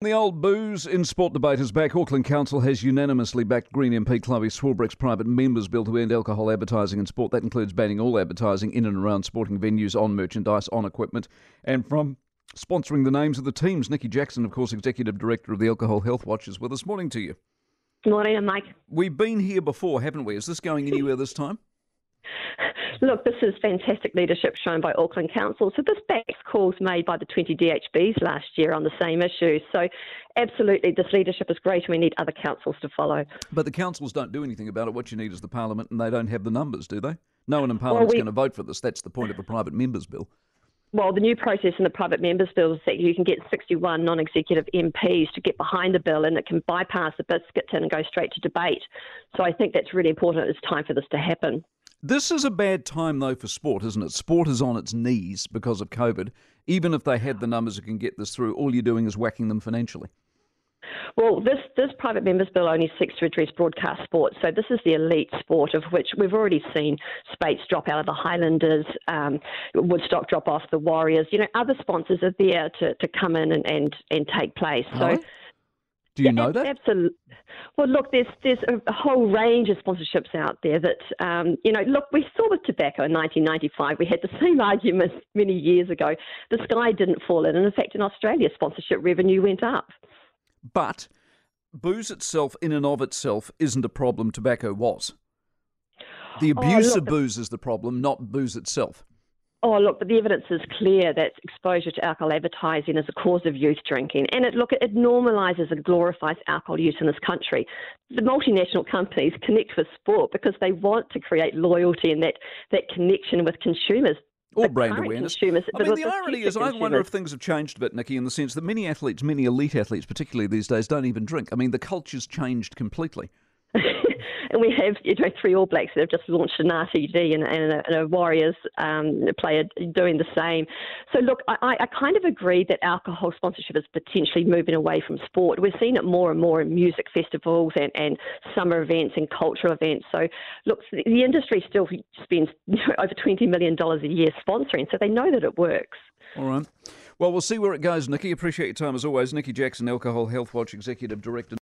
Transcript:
The old booze in sport debate is back. Auckland Council has unanimously backed Green MP Chlöe Swarbrick's private members bill to end alcohol advertising in sport. That includes banning all advertising in and around sporting venues on merchandise, on equipment, and from sponsoring the names of the teams. Nicki Jackson, of course, Executive Director of the Alcohol Healthwatch, is with us. Morning to you. Morning, Mike. We've been here before, haven't we? Is this going anywhere this time? Look, this is fantastic leadership shown by Auckland Council. So this backs calls made by the 20 DHBs last year on the same issue. So absolutely, this leadership is great and we need other councils to follow. But the councils don't do anything about it. What you need is the parliament and they don't have the numbers, do they? No one in parliament's well, we... going to vote for this. That's the point of a private members bill. Well, the new process in the private members bill is that you can get 61 non executive MPs to get behind the bill and it can bypass the biscuit tin and go straight to debate. So I think that's really important. It's time for this to happen. This is a bad time, though, for sport, isn't it? Sport is on its knees because of COVID. Even if they had the numbers that can get this through, all you're doing is whacking them financially. Well, this, this private members bill only seeks to address broadcast sport. So this is the elite sport of which we've already seen Speight's drop out of the Highlanders, um, Woodstock drop off the Warriors. You know, other sponsors are there to, to come in and, and, and take place. So. Do you know that? Absolutely. Well, look, there's there's a whole range of sponsorships out there that um, you know. Look, we saw with tobacco in 1995. We had the same argument many years ago. The sky didn't fall in, and in fact, in Australia, sponsorship revenue went up. But booze itself, in and of itself, isn't a problem. Tobacco was. The oh, abuse oh, look, of booze is the problem, not booze itself. Oh, look, but the evidence is clear that exposure to alcohol advertising is a cause of youth drinking. And it, look, it normalises and glorifies alcohol use in this country. The multinational companies connect with sport because they want to create loyalty and that, that connection with consumers. Or brand awareness. I mean, the irony is, I wonder if things have changed a bit, Nicki, in the sense that many athletes, many elite athletes, particularly these days, don't even drink. I mean, the culture's changed completely. and we have you know three All Blacks that have just launched an RTD and, and, a, and a, Warriors um, player doing the same. So look, I, I, kind of agree that alcohol sponsorship is potentially moving away from sport. We're seeing it more and more in music festivals and, and summer events and cultural events. So look, the, industry still spends over twenty million dollars a year sponsoring, so they know that it works. All right. Well, we'll see where it goes, Nicki. Appreciate your time as always. Nicki Jackson, Alcohol Healthwatch Executive Director.